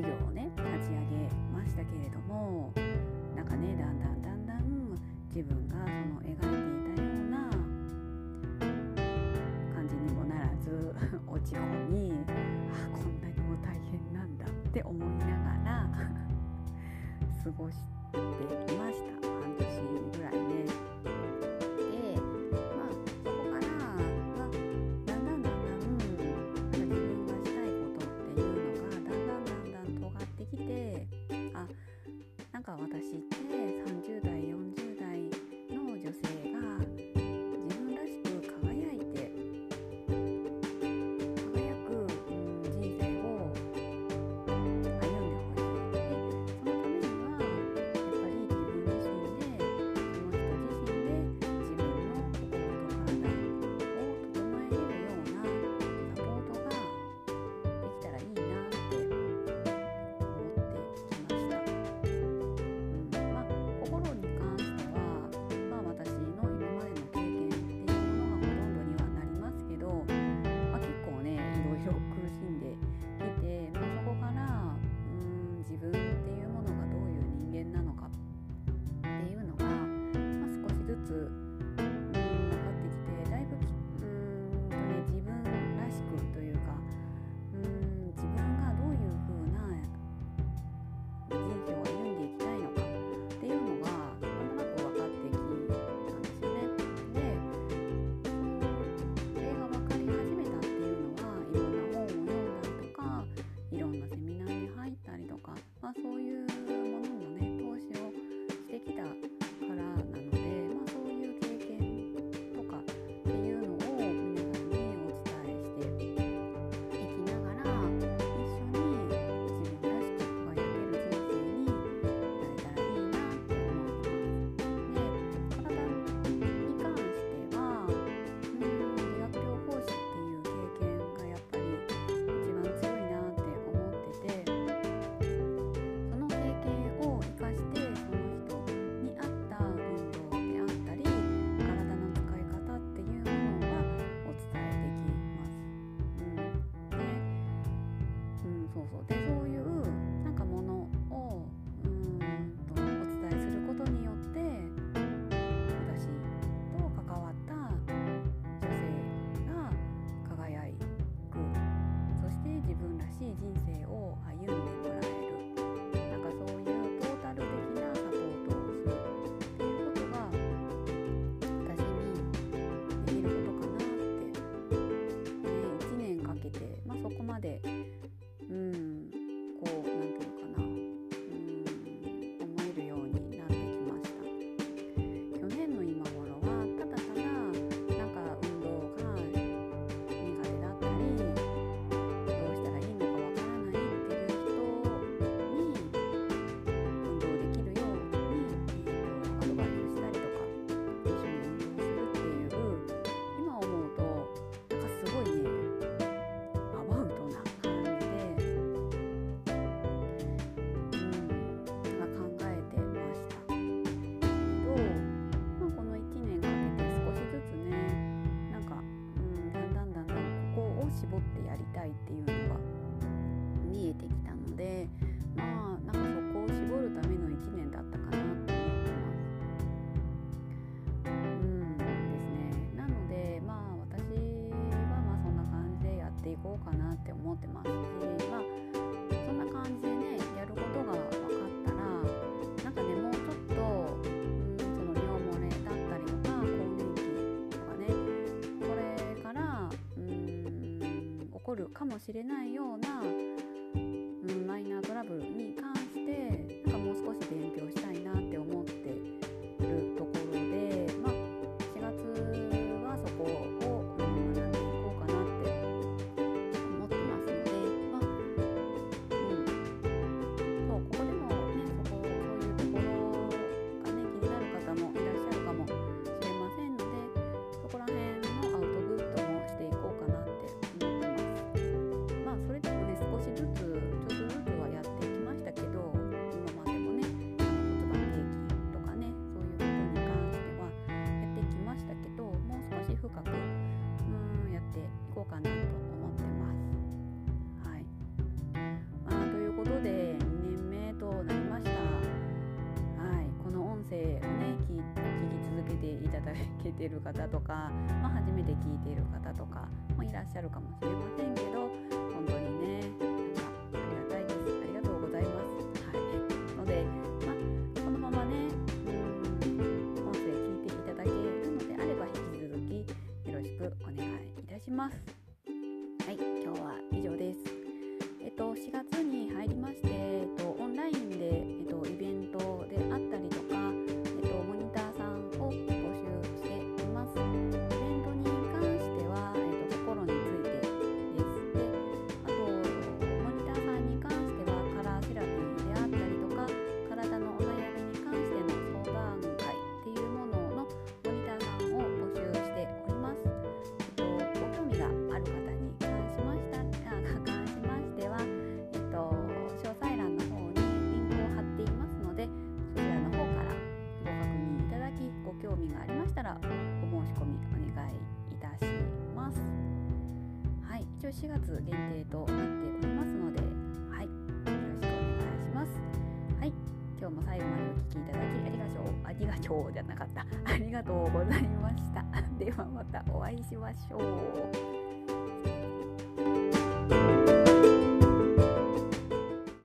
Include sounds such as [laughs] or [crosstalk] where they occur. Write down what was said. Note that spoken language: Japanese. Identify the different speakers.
Speaker 1: 事業をね立ち上げましたけれどもなんかねだんだんだんだん自分がその描いていたような感じにもならず [laughs] 落ち込みあこんなにも大変なんだって思いながら過ごしていました。半年ぐらいますそうそうでそういうなんかものをうんとお伝えすることによって私と関わった女性が輝くそして自分らしい人生を歩んでいく。うかなって思ってます。し、まあ、そんな感じでねやることが分かったらなんかねもうちょっと、うん、その尿漏れだったりとか更年期とかねこれから、うん、起こるかもしれないようなていただけてる方とか、まあ、初めて聞いている方とかもいらっしゃるかもしれませんけど本当にねなんかありがたいですありがとうございます。はい、ので、まあ、このままねうん音声聞いていただけるのであれば引き続きよろしくお願いいたします。はい、今日は以上です。えっと、4月興味がありましたらお申し込みお願いいたします。はい一応4月限定となっておりますのではいよろしくお願いします。はい今日も最後までお聞きいただきありがとうありがとうじゃなかった。ありがとうございました。[laughs] ではまたお会いしましょう。